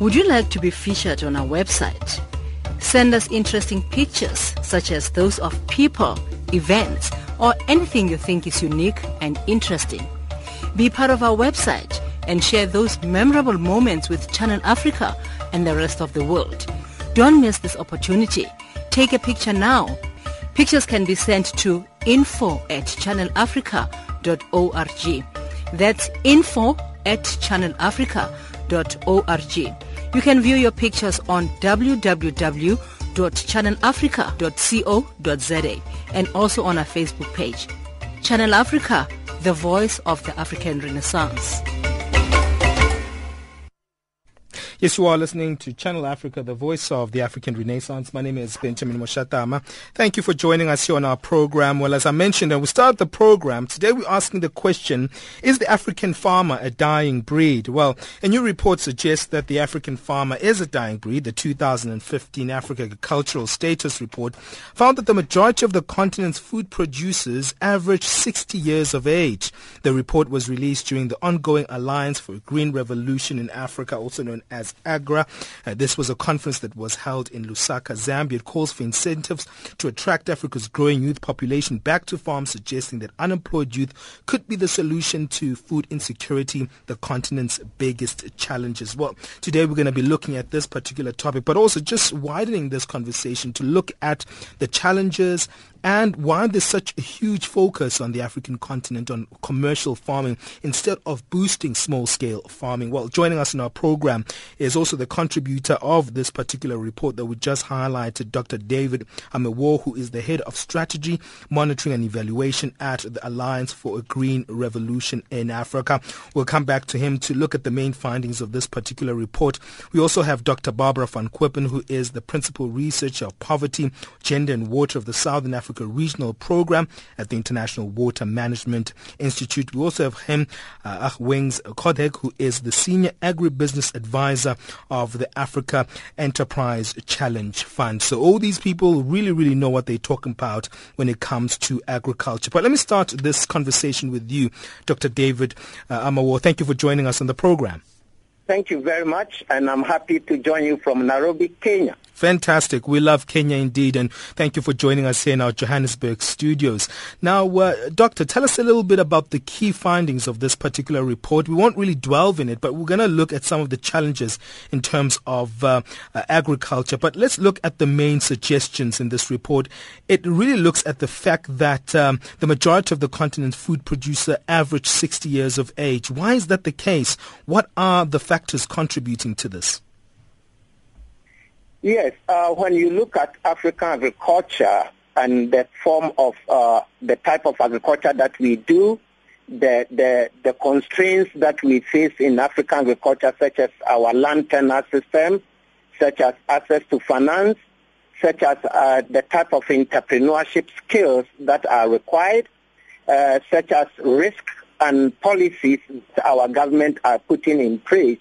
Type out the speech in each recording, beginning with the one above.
Would you like to be featured on our website? Send us interesting pictures such as those of people, events, or anything you think is unique and interesting. Be part of our website and share those memorable moments with Channel Africa and the rest of the world. Don't miss this opportunity. Take a picture now. Pictures can be sent to info at channelafrica.org. That's info at channelafrica.org. You can view your pictures on www.channelafrica.co.za and also on our Facebook page. Channel Africa, the voice of the African Renaissance. Yes, you are listening to Channel Africa, the voice of the African Renaissance. My name is Benjamin Moshatama. Thank you for joining us here on our program. Well, as I mentioned, and we start the program, today we're asking the question, is the African farmer a dying breed? Well, a new report suggests that the African farmer is a dying breed. The 2015 Africa Agricultural Status Report found that the majority of the continent's food producers average 60 years of age. The report was released during the ongoing Alliance for a Green Revolution in Africa, also known as AGRA. Uh, this was a conference that was held in Lusaka, Zambia. It calls for incentives to attract Africa's growing youth population back to farms, suggesting that unemployed youth could be the solution to food insecurity, the continent's biggest challenge as Well, today we're going to be looking at this particular topic, but also just widening this conversation to look at the challenges and why there's such a huge focus on the African continent on commercial farming instead of boosting small scale farming. Well, joining us in our program is also the contributor of this particular report that we just highlighted, Dr. David Ameyaw, who is the head of strategy, monitoring and evaluation at the Alliance for a Green Revolution in Africa. We'll come back to him to look at the main findings of this particular report. We also have Dr. Barbara van Koppen, who is the principal researcher of poverty, gender and water of the Southern African Africa Regional Program at the International Water Management Institute. We also have him, uh, Wings Kodhek, who is the Senior Agribusiness Advisor of the Africa Enterprise Challenge Fund. So all these people really, really know what they're talking about when it comes to agriculture. But let me start this conversation with you, Dr. David uh, Ameyaw. Thank you for joining us on the program. Thank you very much, and I'm happy to join you from Nairobi, Kenya. Fantastic. We love Kenya indeed. And thank you for joining us here in our Johannesburg studios. Now, uh, Doctor, tell us a little bit about the key findings of this particular report. We won't really delve in it, but we're going to look at some of the challenges in terms of uh, uh, agriculture. But let's look at the main suggestions in this report. It really looks at the fact that um, the majority of the continent's food producer average 60 years of age. Why is that the case? What are the factors contributing to this? Yes, uh, when you look at African agriculture and the form of uh, the type of agriculture that we do, the, the, the constraints that we face in African agriculture, such as our land tenure system, such as access to finance, such as uh, the type of entrepreneurship skills that are required, uh, such as risk and policies that our government are putting in place,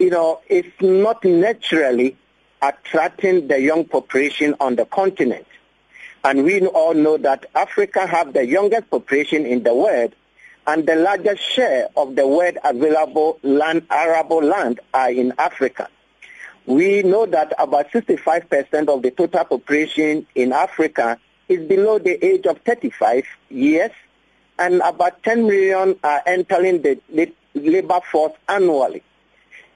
you know, it's not naturally attracting the young population on the continent. And we all know that Africa have the youngest population in the world and the largest share of the world available land, arable land are in Africa. We know that about 65% of the total population in Africa is below the age of 35 years and about 10 million are entering the labor force annually.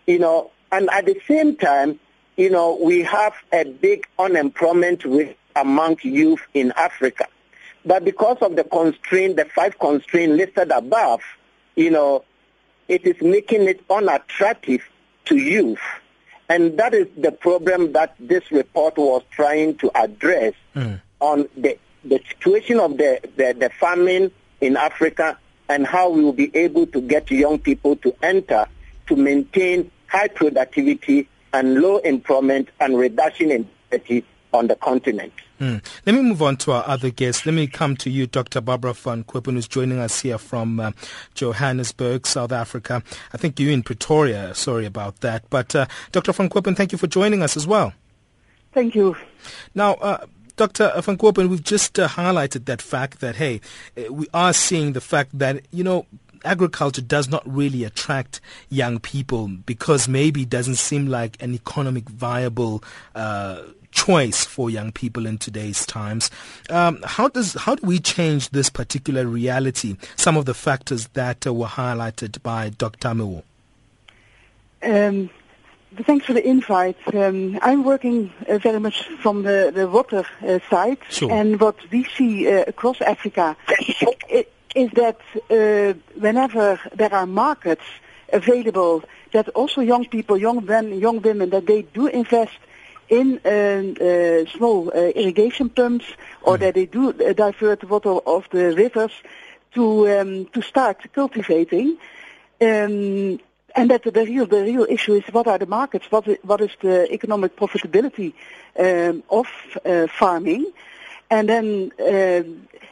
You know, and at the same time, you know, we have a big unemployment rate among youth in Africa. But because of the constraint, the five constraints listed above, you know, it is making it unattractive to youth. And that is the problem that this report was trying to address mm. on the, the situation of the, the, the farming in Africa and how we will be able to get young people to enter to maintain high productivity and low employment and reduction in poverty on the continent. Mm. Let me move on to our other guests. Let me come to you, Dr. Barbara van Koppen, who's joining us here from uh, Johannesburg, South Africa. I think you're in Pretoria. Sorry about that. But uh, Dr. van Koppen, thank you for joining us as well. Thank you. Now, uh, Dr. Van Koppen, we've just uh, highlighted that fact that, hey, uh, we are seeing the fact that, you know, agriculture does not really attract young people because maybe it doesn't seem like an economic viable uh, choice for young people in today's times. Um, how does how do we change this particular reality? Some of the factors that uh, were highlighted by Dr. Ameyaw. Um, thanks for the invite. Um, I'm working uh, very much from the, the water uh, side, sure. and what we see uh, across Africa is that uh, whenever there are markets available, that also young people, young men, young women, that they do invest in uh, small uh, irrigation pumps or mm. that they do uh, divert the water of the rivers to um, to start cultivating. Um, and that the real the real issue is what are the markets, what is, what is the economic profitability um, of uh, farming, and then uh,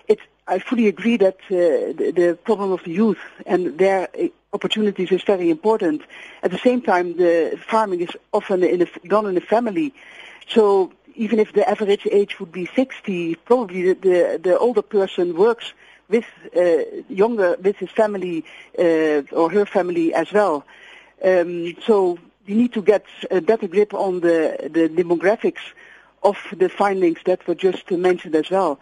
it's I fully agree that uh, the, the, problem of the youth and their opportunities is very important. At the same time, the farming is often in a, done in a family. So even if the average age would be 60, probably the, the, the older person works with uh, younger, with his family uh, or her family as well. Um, so we need to get a better grip on the, the demographics of the findings that were just mentioned as well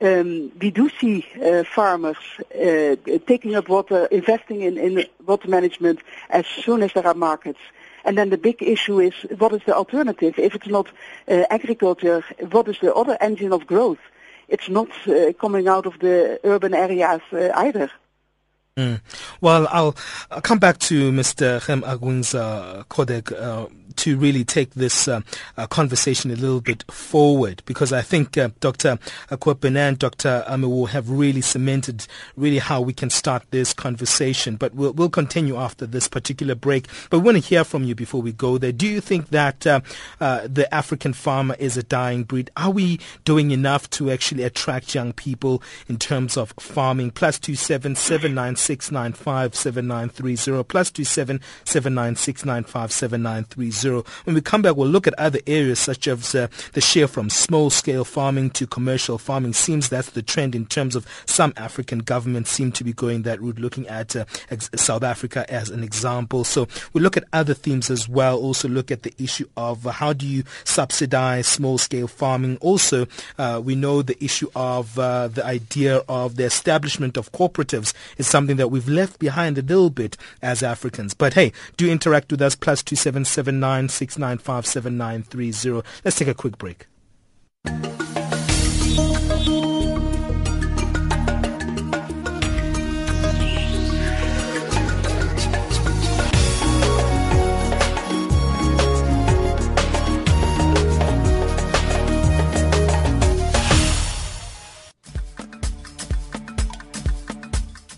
um, we do see uh, farmers uh, taking up water, investing in, in water management as soon as there are markets. And then the big issue is what is the alternative? If it's not uh, agriculture, what is the other engine of growth? It's not uh, coming out of the urban areas either. Mm. Well, I'll, I'll, come back to Mr. Hem Argwings uh, Kodhek to really take this uh, uh, conversation a little bit forward because I think uh, Dr. Akwepene and Dr. Amewo have really cemented really how we can start this conversation. But we'll, we'll continue after this particular break. But we want to hear from you before we go there. Do you think that uh, uh, the African farmer is a dying breed? Are we doing enough to actually attract young people in terms of farming? Plus two seven seven nine six nine five seven nine three zero. Plus two seven seven nine six nine five seven nine three zero. When we come back, we'll look at other areas such as uh, the share from small-scale farming to commercial farming. Seems that's the trend in terms of some African governments seem to be going that route, looking at uh, ex- South Africa as an example. So we look at other themes as well. Also look at the issue of uh, how do you subsidize small-scale farming. Also, uh, we know the issue of uh, the idea of the establishment of cooperatives is something that we've left behind a little bit as Africans. But hey, do interact with us plus two seven seven nine. 0969573930. Let's take a quick break.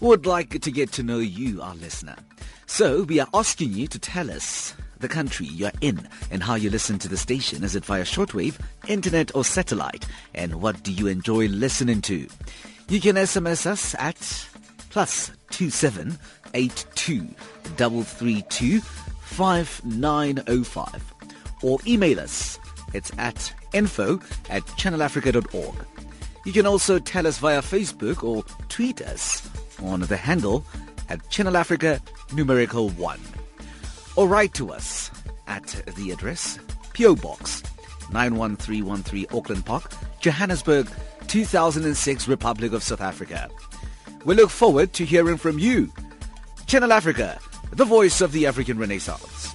Would like to get to know you, our listener. So we are asking you to tell us the country you're in and how you listen to the station. Is it via shortwave, internet or satellite? And what do you enjoy listening to? You can SMS us at plus two seven eight two double three two five nine oh five or email us. It's at info at channelafrica.org. You can also tell us via Facebook or tweet us on the handle at Channel Africa numerical 1 or write to us at the address PO Box 91313 Auckland Park, Johannesburg, 2006 Republic of South Africa. We look forward to hearing from you. Channel Africa, the voice of the African Renaissance.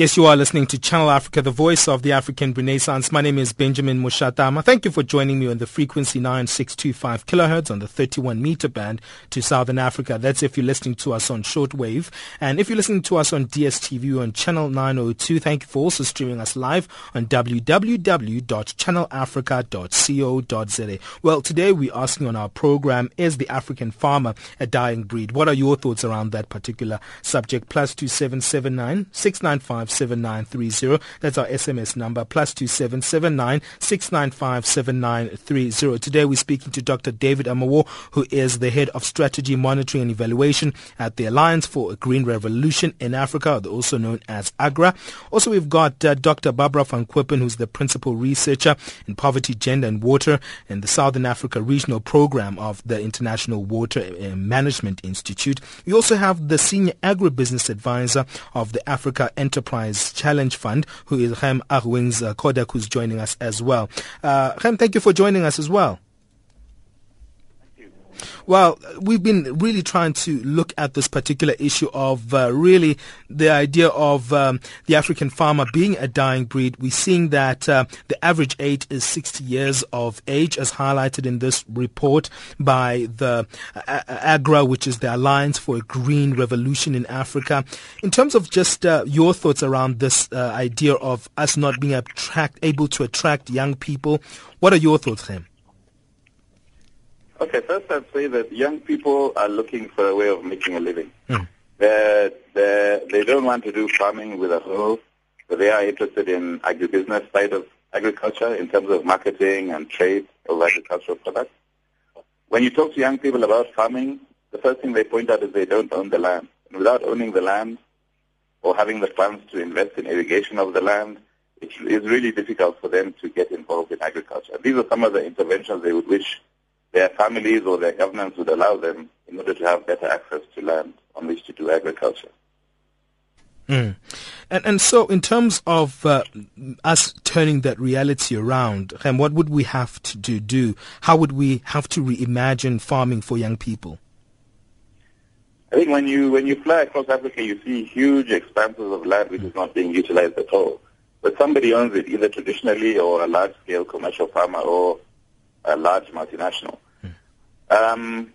Yes, you are listening to Channel Africa, the voice of the African Renaissance. My name is Benjamin Mushatama. Thank you for joining me on the frequency 9625 kilohertz on the 31 meter band to Southern Africa. That's if you're listening to us on shortwave. And if you're listening to us on DSTV on channel 902, thank you for also streaming us live on www.channelafrica.co.za. Well, today we're asking on our program, is the African farmer a dying breed? What are your thoughts around that particular subject? Plus 2779 695 6957930. That's our SMS number, plus 2779 695 7930. Today we're speaking to Dr. David Ameyaw, who is the head of strategy monitoring and evaluation at the Alliance for a Green Revolution in Africa, also known as AGRA. Also, we've got uh, Dr. Barbara van Koppen, who's the principal researcher in poverty, gender and water in the Southern Africa Regional Program of the International Water uh, Management Institute. We also have the senior agribusiness advisor of the Africa Enterprise Challenge Fund, who is Hem Argwings uh, Kodhek, who's joining us as well. Uh, Hem, thank you for joining us as well. Well, we've been really trying to look at this particular issue of uh, really the idea of um, the African farmer being a dying breed. We're seeing that uh, the average age is 60 years of age, as highlighted in this report by the uh, AGRA, which is the Alliance for a Green Revolution in Africa. In terms of just uh, your thoughts around this uh, idea of us not being attract, able to attract young people, what are your thoughts, Hem? Okay, first I'd say that young people are looking for a way of making a living. Mm. They're, they're, they don't want to do farming with a hoe, but they are interested in agribusiness side of agriculture in terms of marketing and trade of agricultural products. When you talk to young people about farming, the first thing they point out is they don't own the land. And without owning the land or having the funds to invest in irrigation of the land, it is really difficult for them to get involved in agriculture. These are some of the interventions they would wish their families or their governments would allow them in order to have better access to land on which to do agriculture. Mm. And, and so, in terms of uh, us turning that reality around, and what would we have to do, do? How would we have to reimagine farming for young people? I think when you when you fly across Africa, you see huge expanses of land which is not being utilized at all. But somebody owns it, either traditionally or a large-scale commercial farmer or a large multinational. Um,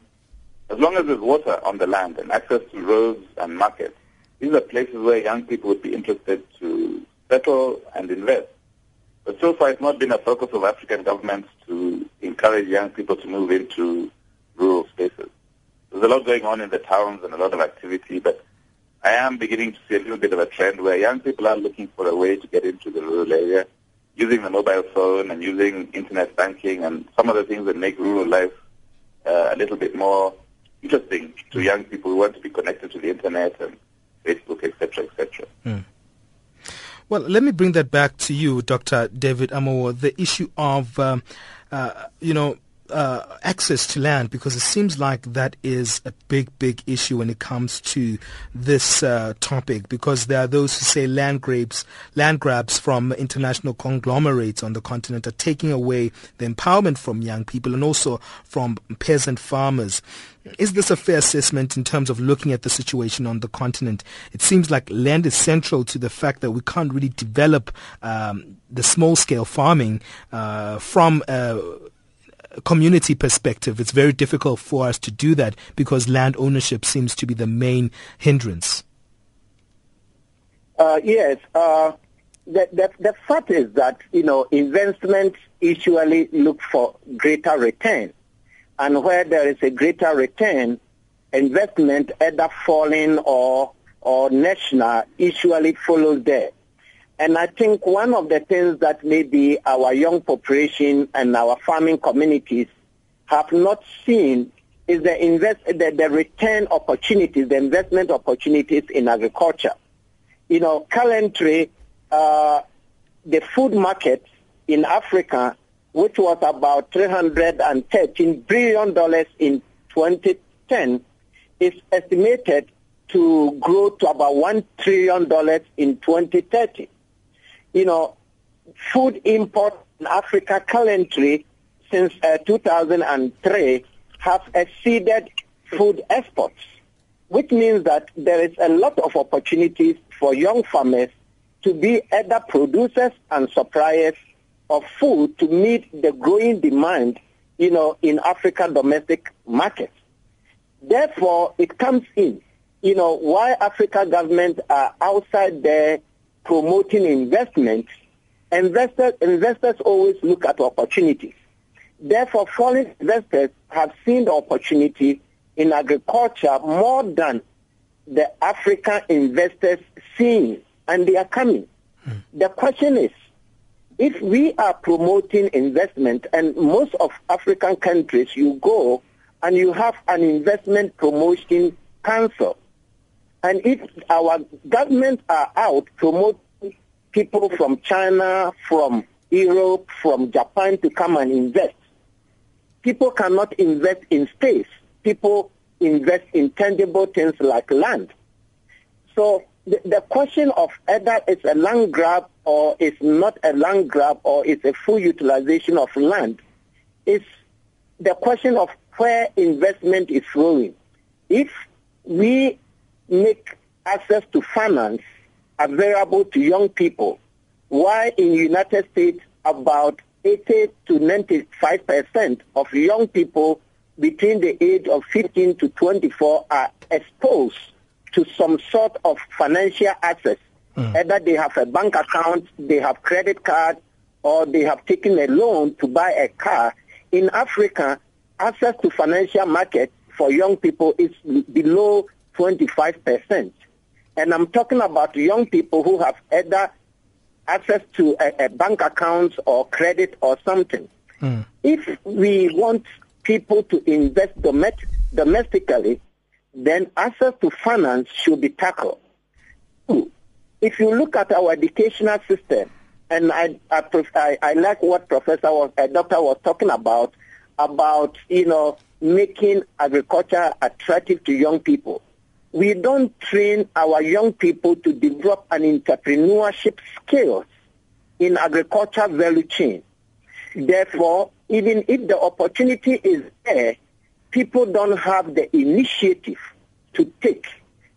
as long as there's water on the land and access to roads and markets, these are places where young people would be interested to settle and invest. But so far, it's not been a focus of African governments to encourage young people to move into rural spaces. There's a lot going on in the towns and a lot of activity, but I am beginning to see a little bit of a trend where young people are looking for a way to get into the rural area using the mobile phone and using internet banking and some of the things that make rural life uh, a little bit more interesting to young people who want to be connected to the internet and Facebook, etc., etc. Mm. Well, let me bring that back to you, Dr. David Ameyaw, the issue of, um, uh, you know, uh, access to land because it seems like that is a big, big issue when it comes to this uh, topic because there are those who say land grabs, land grabs from international conglomerates on the continent are taking away the empowerment from young people and also from peasant farmers. Is this a fair assessment in terms of looking at the situation on the continent? It seems like land is central to the fact that we can't really develop um, the small scale farming uh, from uh, community perspective, it's very difficult for us to do that because land ownership seems to be the main hindrance. Uh, yes. Uh, the, the, the fact is that, you know, investments usually look for greater return. And where there is a greater return, investment either falling or, or national usually follows there. And I think one of the things that maybe our young population and our farming communities have not seen is the invest the, the return opportunities, the investment opportunities in agriculture. You know, currently, uh, the food market in Africa, which was about 313 billion dollars in 2010, is estimated to grow to about one trillion dollars in 2030 you know, food imports in Africa currently since uh, 2003 have exceeded food exports, which means that there is a lot of opportunities for young farmers to be either producers and suppliers of food to meet the growing demand, you know, in African domestic markets. Therefore, it comes in, you know, why African governments are outside there promoting investment, investors, investors always look at opportunities. Therefore, foreign investors have seen the opportunity in agriculture more than the African investors seeing and they are coming. Hmm. The question is, if we are promoting investment, and most of African countries, you go and you have an investment promotion council, and if our governments are out promoting people from China, from Europe, from Japan to come and invest, people cannot invest in space. People invest in tangible things like land. So the, the question of whether it's a land grab or it's not a land grab or it's a full utilization of land is the question of where investment is flowing. If we make access to finance available to young people, why in the United States about 80 to 95 percent of young people between the age of 15 to 24 are exposed to some sort of financial access. Mm. Either they have a bank account, they have credit card, or they have taken a loan to buy a car. In Africa, access to financial market for young people is below 25%. And I'm talking about young people who have either access to a, a bank account or credit or something. Mm. If we want people to invest domestically, then access to finance should be tackled. If you look at our educational system, and I, I, I like what Professor was, uh, Doctor was talking about, about, you know, making agriculture attractive to young people. We don't train our young people to develop an entrepreneurship skills in agriculture value chain. Therefore, even if the opportunity is there, people don't have the initiative to take.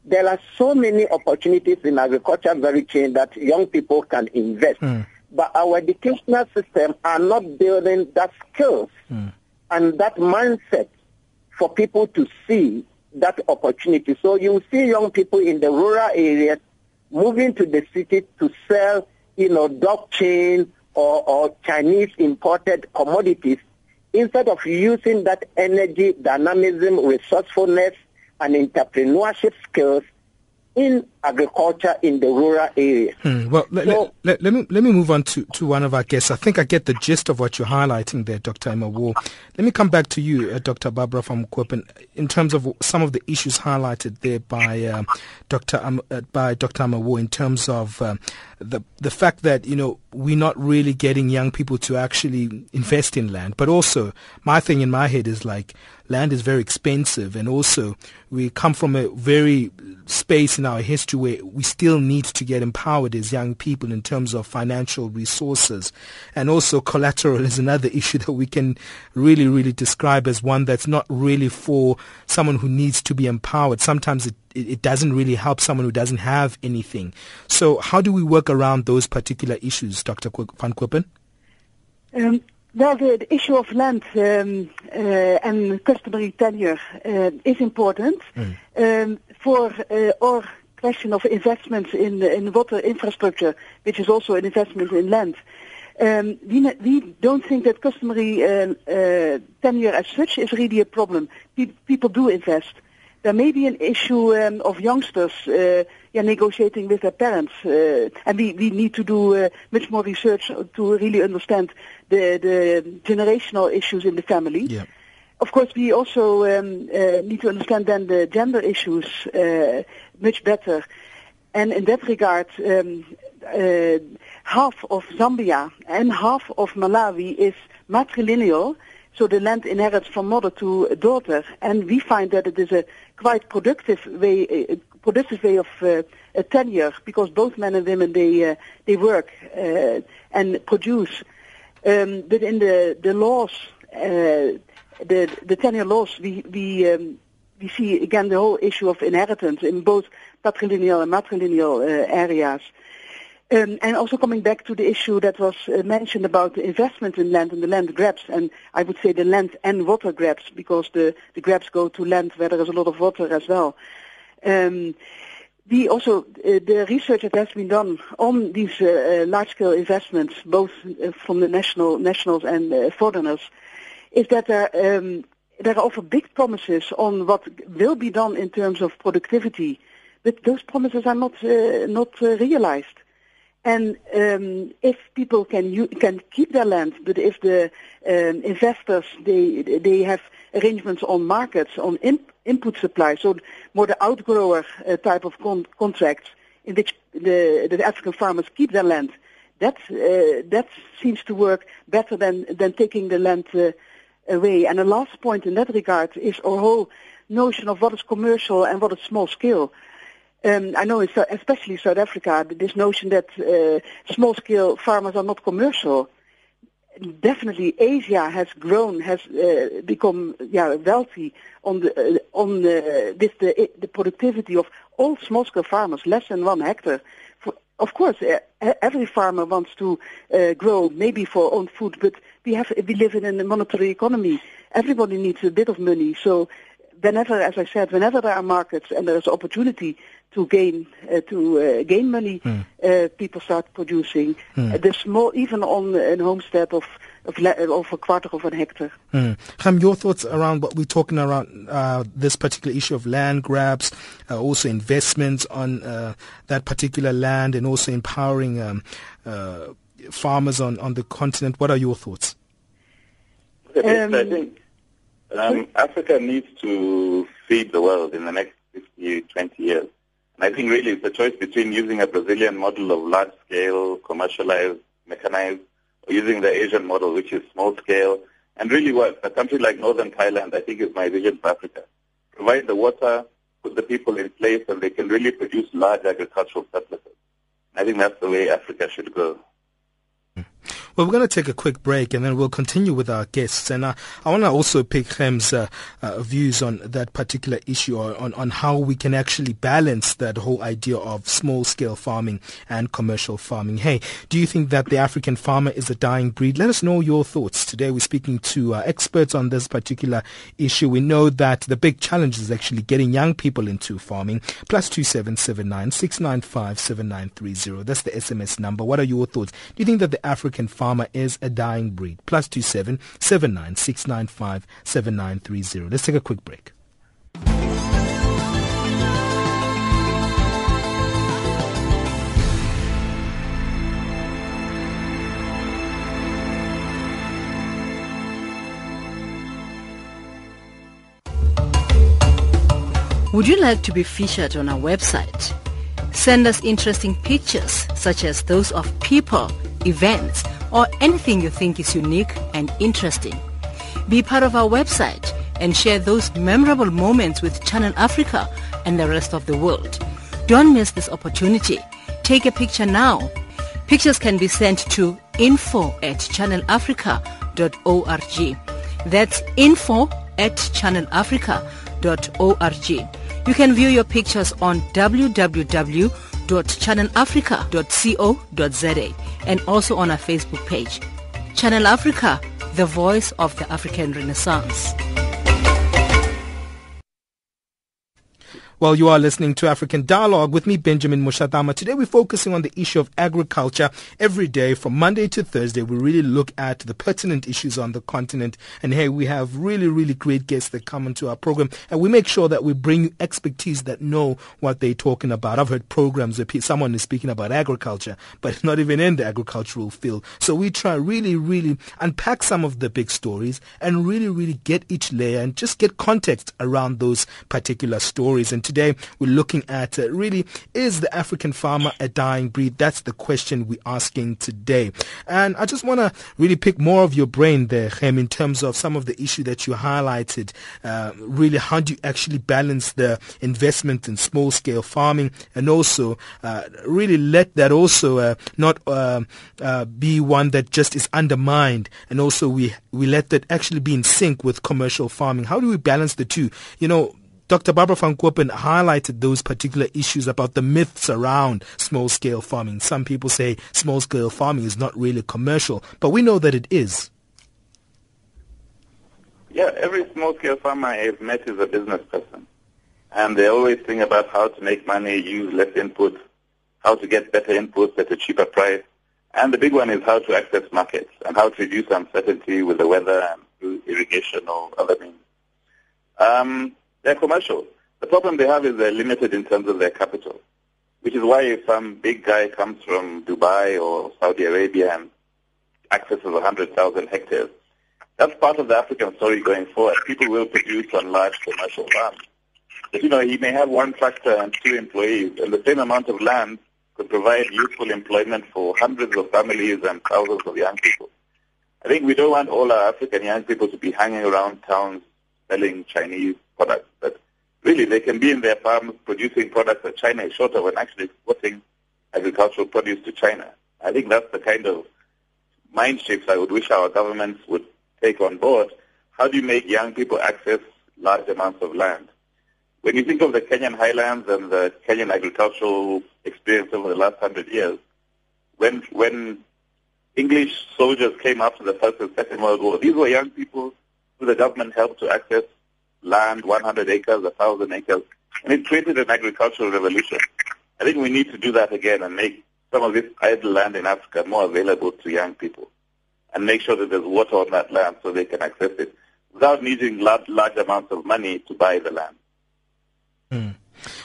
There are so many opportunities in agriculture value chain that young people can invest. Mm. But our educational system are not building that skills mm. and that mindset for people to see that opportunity. So you see young people in the rural areas moving to the city to sell, you know, dog chain or, or Chinese imported commodities instead of using that energy, dynamism, resourcefulness, and entrepreneurship skills in agriculture in the rural areas. Hmm. Well, let, so, let, let, me, let me move on to, to one of our guests. I think I get the gist of what you're highlighting there, Dr. Ameyaw. Let me come back to you, uh, Dr. Barbara van Koppen, in terms of some of the issues highlighted there by uh, Dr. Um, uh, by Dr. Ameyaw in terms of uh, the the fact that you know we're not really getting young people to actually invest in land, but also my thing in my head is like land is very expensive and also we come from a very space in our history where we still need to get empowered as young people in terms of financial resources and also collateral is another issue that we can really really describe as one that's not really for someone who needs to be empowered sometimes it it doesn't really help someone who doesn't have anything so how do we work around those particular issues dr van Koppen? Um, well, the, the, issue of land um, uh, and customary tenure uh, is important mm. um, for uh, our question of investments in in water infrastructure, which is also an investment in land. Um, we, we don't think that customary uh, uh, tenure as such is really a problem. Pe- people do invest there may be an issue um, of youngsters uh, yeah, negotiating with their parents, uh, and we, we need to do uh, much more research to really understand the, the generational issues in the family. Yeah. Of course, we also um, uh, need to understand then the gender issues uh, much better. And in that regard, um, uh, half of Zambia and half of Malawi is matrilineal, so the land inherits from mother to daughter, and we find that it is a quite productive way, a productive way of uh, tenure because both men and women they uh, they work uh, and produce. Um, but in the the laws, uh, the the tenure laws, we we um, we see again the whole issue of inheritance in both patrilineal and matrilineal uh, areas. Um, and also coming back to the issue that was uh, mentioned about the investment in land and the land grabs, and I would say the land and water grabs, because the, the grabs go to land where there is a lot of water as well. Um, we also, uh, the research that has been done on these large-scale investments, both from the national nationals and foreigners, is that there, um, there are also big promises on what will be done in terms of productivity but those promises are not uh, not uh, realized. And um, if people can u- can keep their land, but if the um, investors they they have arrangements on markets on in- input supply, so more the outgrower uh, type of con- contracts in which the, the African farmers keep their land, that uh, that seems to work better than than taking the land uh, away. And the last point in that regard is our whole notion of what is commercial and what is small scale. Um, I know, especially South Africa, this notion that uh, small-scale farmers are not commercial. Definitely, Asia has grown, has uh, become yeah, wealthy on the uh, on the, with the the productivity of all small-scale farmers, less than one hectare. For, of course, every farmer wants to uh, grow, maybe for own food, but we have we live in a monetary economy. Everybody needs a bit of money, so whenever, as I said, whenever there are markets and there is opportunity to gain uh, to uh, gain money, mm. uh, people start producing. Mm. the small, even on a homestead of of, of a quarter of a hectare. Mm. your thoughts around what we're talking around uh, this particular issue of land grabs, uh, also investments on uh, that particular land, and also empowering um, farmers on on the continent. What are your thoughts? Um, I think um, Africa needs to feed the world in the next 50, 20 years. And I think really it's a choice between using a Brazilian model of large scale, commercialized, mechanized, or using the Asian model, which is small scale. And really what a country like Northern Thailand, I think is my vision for Africa. Provide the water, put the people in place, and they can really produce large agricultural surpluses. I think that's the way Africa should go. Well, we're going to take a quick break and then we'll continue with our guests. And uh, I want to also pick Chem's uh, uh, views on that particular issue or on, on how we can actually balance that whole idea of small scale farming and commercial farming. Hey, do you think that the African farmer is a dying breed? Let us know your thoughts. Today we're speaking to uh, experts on this particular issue. We know that the big challenge is actually getting young people into farming. Plus two seven seven nine six nine five seven nine three zero. That's the SMS number. What are your thoughts? Do you think that the African farmer farmer is a dying breed. Plus two seven seven nine six nine five seven nine three zero. Let's take a quick break. Would you like to be featured on our website? Send us interesting pictures such as those of people, events, or anything you think is unique and interesting. Be part of our website and share those memorable moments with Channel Africa and the rest of the world. Don't miss this opportunity. Take a picture now. Pictures can be sent to info at channelafrica.org. That's info at channelafrica.org. You can view your pictures on www.channelafrica.co.za and also on our Facebook page. Channel Africa, the voice of the African Renaissance. Well, you are listening to African Dialogue with me, Benjamin Mushatama. Today we're focusing on the issue of agriculture. Every day from Monday to Thursday, we really look at the pertinent issues on the continent. And hey, we have really, really great guests that come into our program and we make sure that we bring you expertise that know what they're talking about. I've heard programs where someone is speaking about agriculture, but not even in the agricultural field. So we try really, really unpack some of the big stories and really, really get each layer and just get context around those particular stories. And today we're looking at uh, really is the African farmer a dying breed? That's the question we're asking today. And I just want to really pick more of your brain there, Hem, in terms of some of the issue that you highlighted. Uh, really, how do you actually balance the investment in small scale farming and also uh, really let that also uh, not uh, uh, be one that just is undermined and also we, we let that actually be in sync with commercial farming. How do we balance the two? You know, Dr. Barbara van Koppen highlighted those particular issues about the myths around small scale farming. Some people say small scale farming is not really commercial, but we know that it is. Yeah, every small scale farmer I've met is a business person. And they always think about how to make money, use less input, how to get better inputs at a cheaper price. And the big one is how to access markets and how to reduce uncertainty with the weather and through irrigation or other means. Um, they're commercial. The problem they have is they're limited in terms of their capital, which is why if some big guy comes from Dubai or Saudi Arabia and accesses 100,000 hectares, that's part of the African story going forward. People will produce on large commercial farms. But, you know, he may have one tractor and two employees, and the same amount of land could provide useful employment for hundreds of families and thousands of young people. I think we don't want all our African young people to be hanging around towns selling Chinese products. But really, they can be in their farms producing products that China is short of and actually exporting agricultural produce to China. I think that's the kind of mind shifts I would wish our governments would take on board. How do you make young people access large amounts of land? When you think of the Kenyan highlands and the Kenyan agricultural experience over the last hundred years, when when English soldiers came after the First and Second World War, these were young people who the government helped to access land, 100 acres, 1,000 acres, and it created an agricultural revolution. I think we need to do that again and make some of this idle land in Africa more available to young people and make sure that there's water on that land so they can access it without needing large, large amounts of money to buy the land. Mm.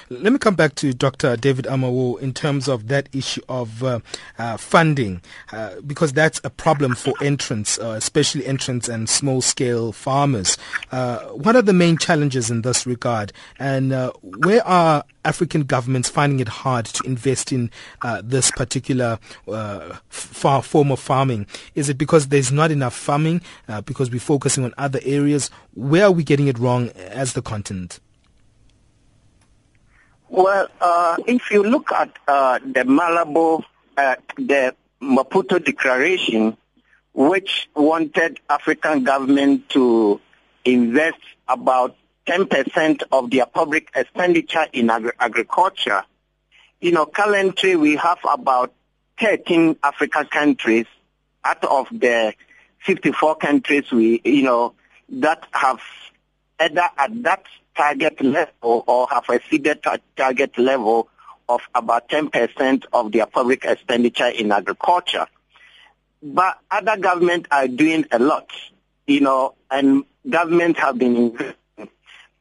Let me come back to Dr. David Ameyaw in terms of that issue of uh, uh, funding, uh, because that's a problem for entrants, uh, especially entrants and small-scale farmers. Uh, what are the main challenges in this regard, and uh, where are African governments finding it hard to invest in this particular far form of farming? Is it because there's not enough farming, because we're focusing on other areas? Where are we getting it wrong as the continent? Well, uh, if you look at uh, the Malabo, uh, the Maputo Declaration, which wanted African government to invest about 10% of their public expenditure in agri- agriculture, you know, currently we have about 13 African countries out of the 54 countries we, you know, that have either at that target level or have exceeded target level of about 10% of their public expenditure in agriculture. But other governments are doing a lot, you know, and governments have been investing.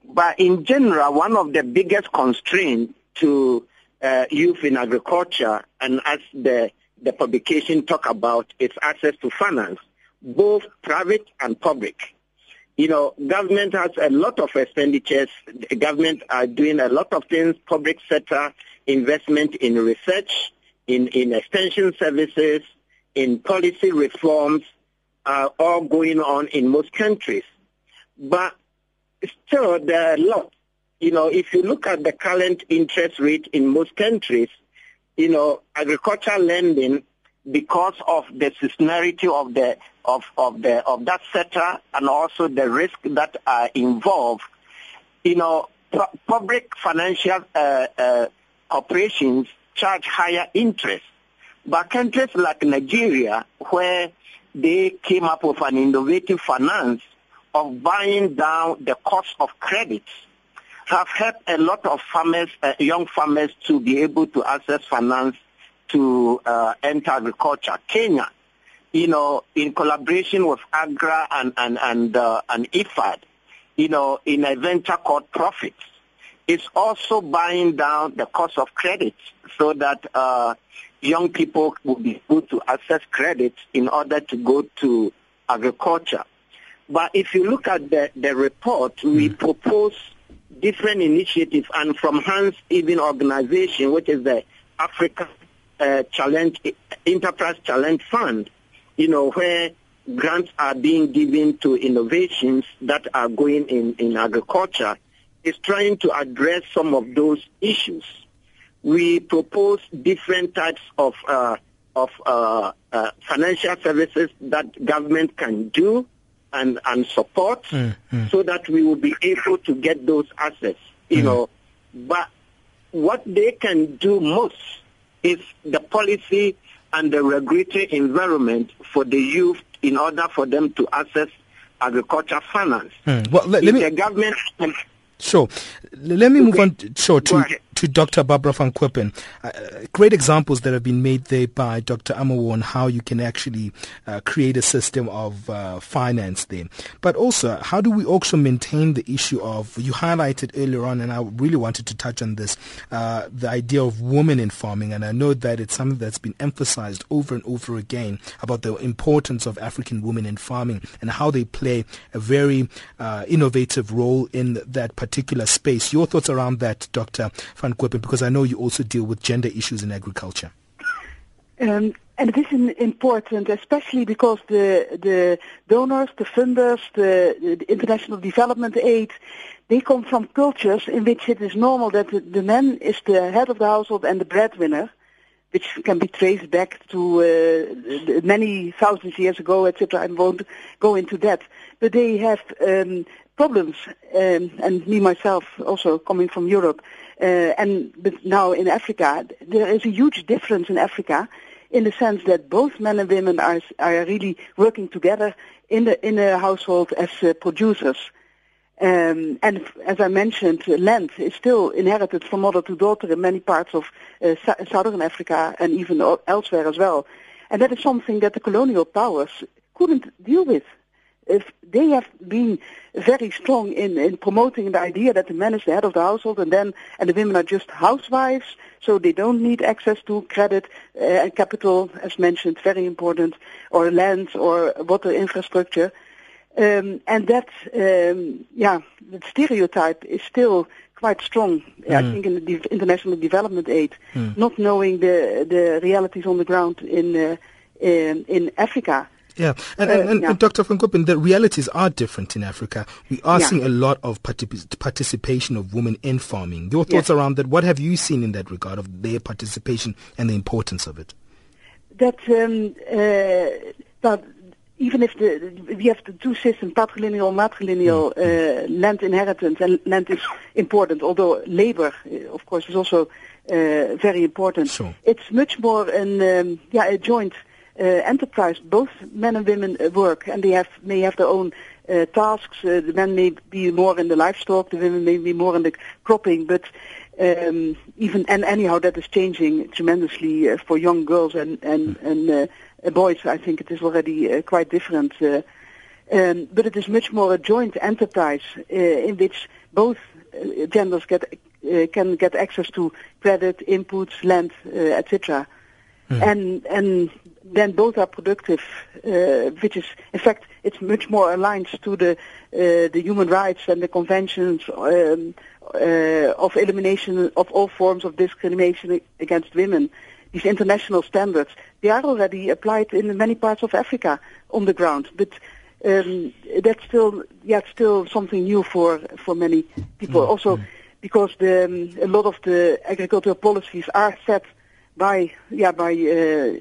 But in general, one of the biggest constraints to uh, youth in agriculture, and as the, the publication talk about, is access to finance, both private and public you know, government has a lot of expenditures. The government are doing a lot of things, public sector investment in research, in, in extension services, in policy reforms are all going on in most countries. But still, there are a lot. You know, if you look at the current interest rate in most countries, you know, agricultural lending because of the seasonality of the of of the of that sector and also the risk that are involved. You know, pu- public financial uh, uh, charge higher interest, but countries like Nigeria, where they came up with an innovative finance of buying down the cost of credits have helped a lot of farmers, uh, young farmers, to be able to access finance to uh, enter agriculture. Kenya, you know, in collaboration with AGRA and and and, uh, and IFAD, you know, in a venture called Profits, is also buying down the cost of credit so that uh, young people will be able to access credit in order to go to agriculture. But if you look at the, the report, we mm. propose different initiatives, and from Hans Even organization, which is the African uh, challenge enterprise challenge fund, you know, where grants are being given to innovations that are going in, in agriculture, is trying to address some of those issues. We propose different types of uh, of uh, uh, financial services that government can do and, and support mm-hmm. so that we will be able to get those assets, you mm know. But what they can do most is the policy and the regulatory environment for the youth in order for them to access agriculture finance. Hmm. Well, let, let me, the government Sure. Let me move on. To, sure. To, to Dr. Barbara van Koppen. Uh, great examples that have been made there by Dr. Ameyaw on how you can actually uh, create a system of uh, finance there. But also, how do we also maintain the issue of, you highlighted earlier on, and I really wanted to touch on this, uh, the idea of women in farming. And I know that it's something that's been emphasized over and over again about the importance of African women in farming and how they play a very uh, innovative role in that particular space. Your thoughts around that, Dr. Van because I know you also deal with gender issues in agriculture. Um, and is important, especially because the, the donors, the funders, the, the, international development aid, they come from cultures in which it is normal that the, the man is the head of the household and the breadwinner, which can be traced back to uh, many thousands years ago, etc. I won't go into that. But they have um, problems, um, and me myself also coming from Europe, uh, and but now in Africa, there is a huge difference in Africa in the sense that both men and women are, are really working together in the, in a household as uh, producers. Um, and as I mentioned, land is still inherited from mother to daughter in many parts of uh, southern Africa and even elsewhere as well. And that is something that the colonial powers couldn't deal with if they have been very strong in, in promoting the idea that the man is the head of the household and then and the women are just housewives, so they don't need access to credit uh, and capital, as mentioned, very important, or land or water infrastructure. Um, and that, um, yeah, the stereotype is still quite strong. Mm. I think in the de- international development aid, mm. not knowing the the realities on the ground in uh, in, in Africa. Yeah, and, and, yeah. and Dr. Van Koppen, the realities are different in Africa. We are yeah. seeing a lot of particip- participation of women in farming. Your thoughts yes. around that? What have you seen in that regard of their participation and the importance of it? That, um, uh, that even if the, we have the two systems, patrilineal, matrilineal, mm. uh, land inheritance, and land is important, although labor, uh, of course, is also uh, very important. Sure. It's much more an, um, yeah, a joint enterprise. Both men and women uh, work, and they have may have their own uh, tasks. the men may be more in the livestock, the women may be more in the cropping, but um, even and anyhow that is changing tremendously uh, for young girls and and and uh, boys. I think it is already uh, quite different, um, but it is much more a joint enterprise in which both genders get can get access to credit, inputs, land, etc. Mm. And and then both are productive, uh, which is, in fact, it's much more aligned to the uh, the human rights and the conventions um, uh, of elimination of all forms of discrimination against women. These international standards, they are already applied in many parts of Africa on the ground, but um, that's still, yeah, still something new for for many people. Mm-hmm. Also, because the, um, a lot of the agricultural policies are set by yeah by uh,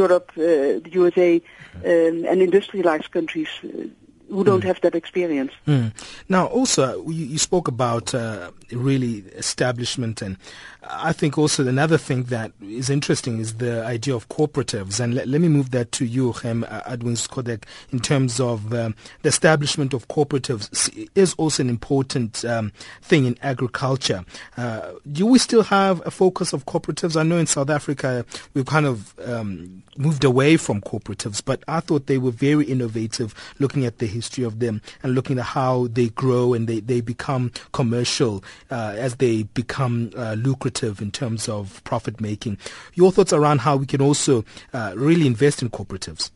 Europe, uh, the USA, um, and industrialized countries uh, who don't mm. have that experience. Mm. Now, also, you, you spoke about uh, really establishment, and I think also another thing that is interesting is the idea of cooperatives. And let, let me move that to you, Gem uh, Argwings Kodhek, in terms of um, the establishment of cooperatives is also an important um, thing in agriculture. Uh, do we still have a focus of cooperatives? I know in South Africa we've kind of um, moved away from cooperatives, but I thought they were very innovative looking at the history of them and looking at how they grow and they, they become commercial uh, as they become uh, lucrative in terms of profit making. Your thoughts around how we can also uh, really invest in cooperatives?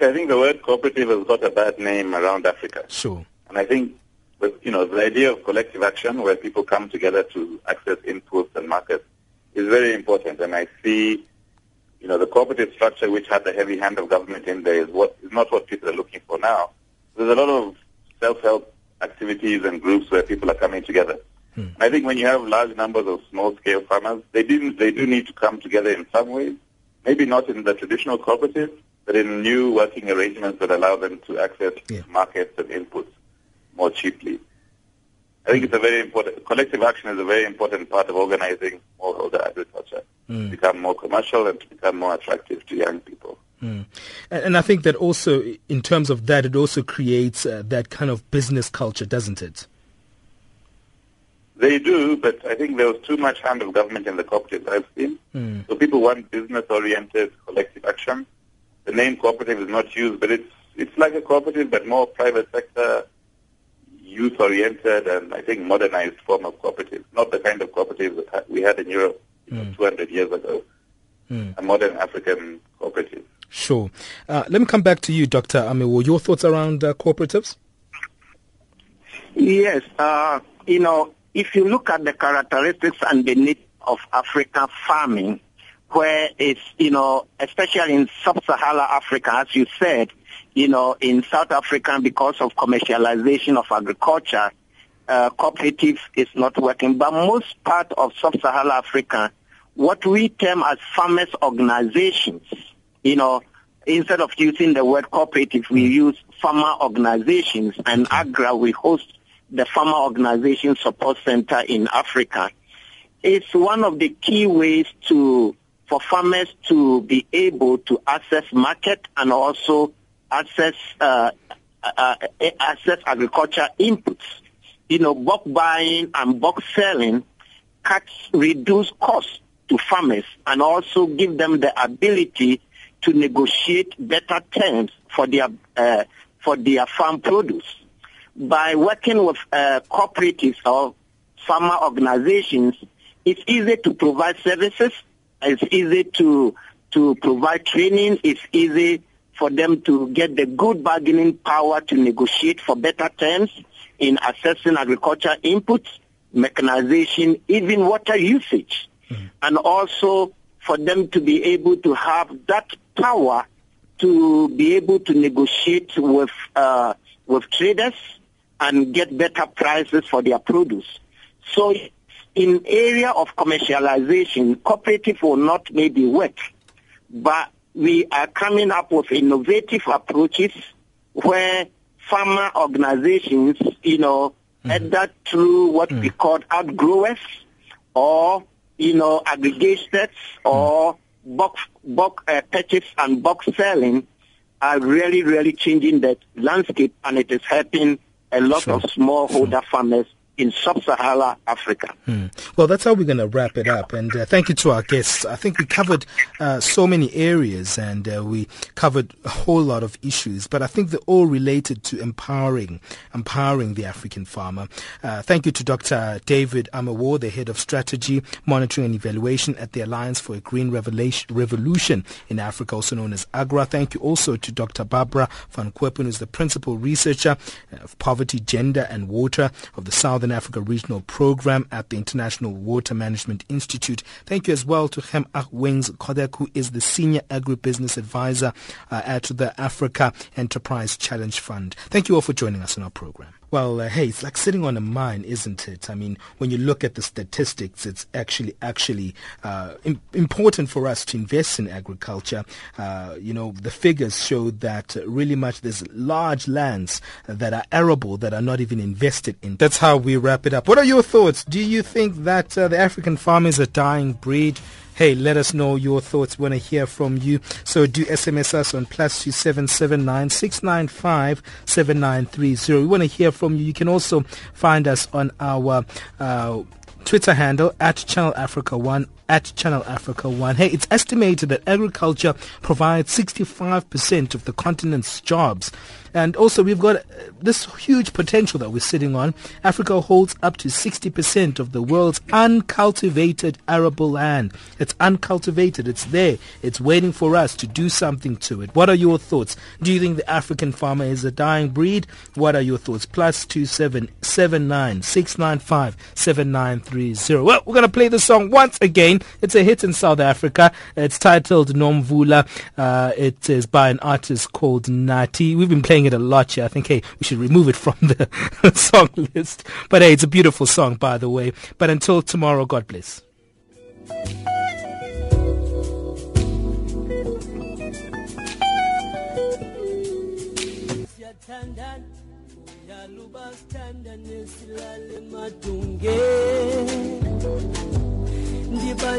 I think the word cooperative has got a bad name around Africa. Sure. And I think with, you know, the idea of collective action where people come together to access inputs and markets is very important. And I see, you know, the cooperative structure which had the heavy hand of government in there is what is not what people are looking for now. There's a lot of self-help activities and groups where people are coming together. Hmm. I think when you have large numbers of small-scale farmers, they do, they do need to come together in some ways, maybe not in the traditional cooperative, but in new working arrangements that allow them to access yeah. markets and inputs more cheaply. I think it's a very important, collective action is a very important part of organizing smallholder agriculture mm. to become more commercial and to become more attractive to young people. Mm. And, and, I think that also, in terms of that, it also creates uh, that kind of business culture, doesn't it? They do, but I think there was too much hand of government in the cooperatives I've seen. Mm. So people want business-oriented collective action. The name cooperative is not used, but it's it's like a cooperative, but more private sector, youth-oriented, and I think modernized form of cooperative. Not the kind of cooperative that we had in Europe you know, 200 years ago. A modern African cooperative. Sure. Uh, let me come back to you, Dr. Ameyaw. Your thoughts around uh, cooperatives? Yes, uh, you know, if you look at the characteristics and the need of African farming, where it's, you know, especially in sub-Saharan Africa, as you said, you know, in South Africa, because of commercialization of agriculture, uh, cooperative is not working. But most part of sub-Saharan Africa, what we term as farmers organizations, you know, instead of using the word cooperative, we use farmer organizations, and AGRA we host the Farmer Organization Support Center in Africa. It's one of the key ways to for farmers to be able to access market and also access uh, uh, access agriculture inputs. You know, bulk buying and bulk selling cuts reduce costs to farmers and also give them the ability to negotiate better terms for their uh, for their farm produce by working with uh, cooperatives or farmer organizations, it's easy to provide services. It's easy to to provide training. It's easy for them to get the good bargaining power to negotiate for better terms in assessing agriculture inputs, mechanization, even water usage, mm-hmm. and also for them to be able to have that power to be able to negotiate with uh, with traders and get better prices for their produce. So in area of commercialization, cooperative will not maybe work, but we are coming up with innovative approaches where farmer organizations, you know, mm-hmm. either through what mm-hmm. we call outgrowers or, you know, aggregators or mm-hmm. bulk, bulk uh, purchase and bulk selling are really, really changing the landscape and it is helping a lot of smallholder farmers in sub-Saharan Africa. Hmm. Well, that's how we're going to wrap it up. And uh, thank you to our guests. I think we covered uh, so many areas and uh, we covered a whole lot of issues, but I think they're all related to empowering, empowering the African farmer. Uh, thank you to Dr. David Ameyaw, the head of strategy, monitoring and evaluation at the Alliance for a Green Revolution in Africa, also known as AGRA. Thank you also to Dr. Barbara van Koppen, who's the principal researcher of poverty, gender and water of the Southern Africa Regional Program at the International Water Management Institute. Thank you as well to Gem Argwings Kodhek, who is the Senior Agribusiness Advisor uh, at the Africa Enterprise Challenge Fund. Thank you all for joining us on our program. Well, uh, hey, it's like sitting on a mine, isn't it? I mean, when you look at the statistics, it's actually actually uh, Im- important for us to invest in agriculture. Uh, you know, the figures show that really much there's large lands that are arable that are not even invested in. That's how we wrap it up. What are your thoughts? Do you think that uh, the African farm is a dying breed? Hey, let us know your thoughts. We want to hear from you. So do SMS us on plus two seven seven nine six nine five seven nine three zero. We want to hear from you. You can also find us on our uh, Twitter handle at Channel Africa One at Channel Africa One. Hey, it's estimated that agriculture provides 65% of the continent's jobs. And also, we've got uh, this huge potential that we're sitting on. Africa holds up to 60% of the world's uncultivated arable land. It's uncultivated. It's there. It's waiting for us to do something to it. What are your thoughts? Do you think the African farmer is a dying breed? What are your thoughts? Plus two seven seven nine six nine five seven nine three zero. Well, we're gonna play the song once again. It's a hit in South Africa. It's titled Nomvula. Uh, it is by an artist called Nathi. We've been playing playing it a lot here. I think, hey, we should remove it from the song list. But hey, it's a beautiful song, by the way. But until tomorrow, God bless.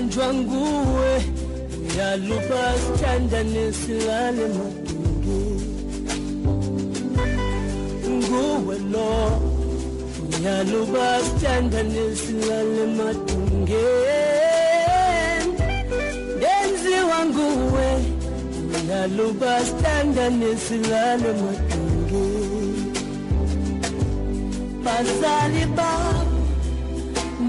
Ndibanjwa nguwe uyaluba sithanda nesilale nguwe lo ngiyaluba sithanda nesilale madungeni. Ngenziwa nguwe ngiyaluba sithanda nesilale madungeni. Bazali babo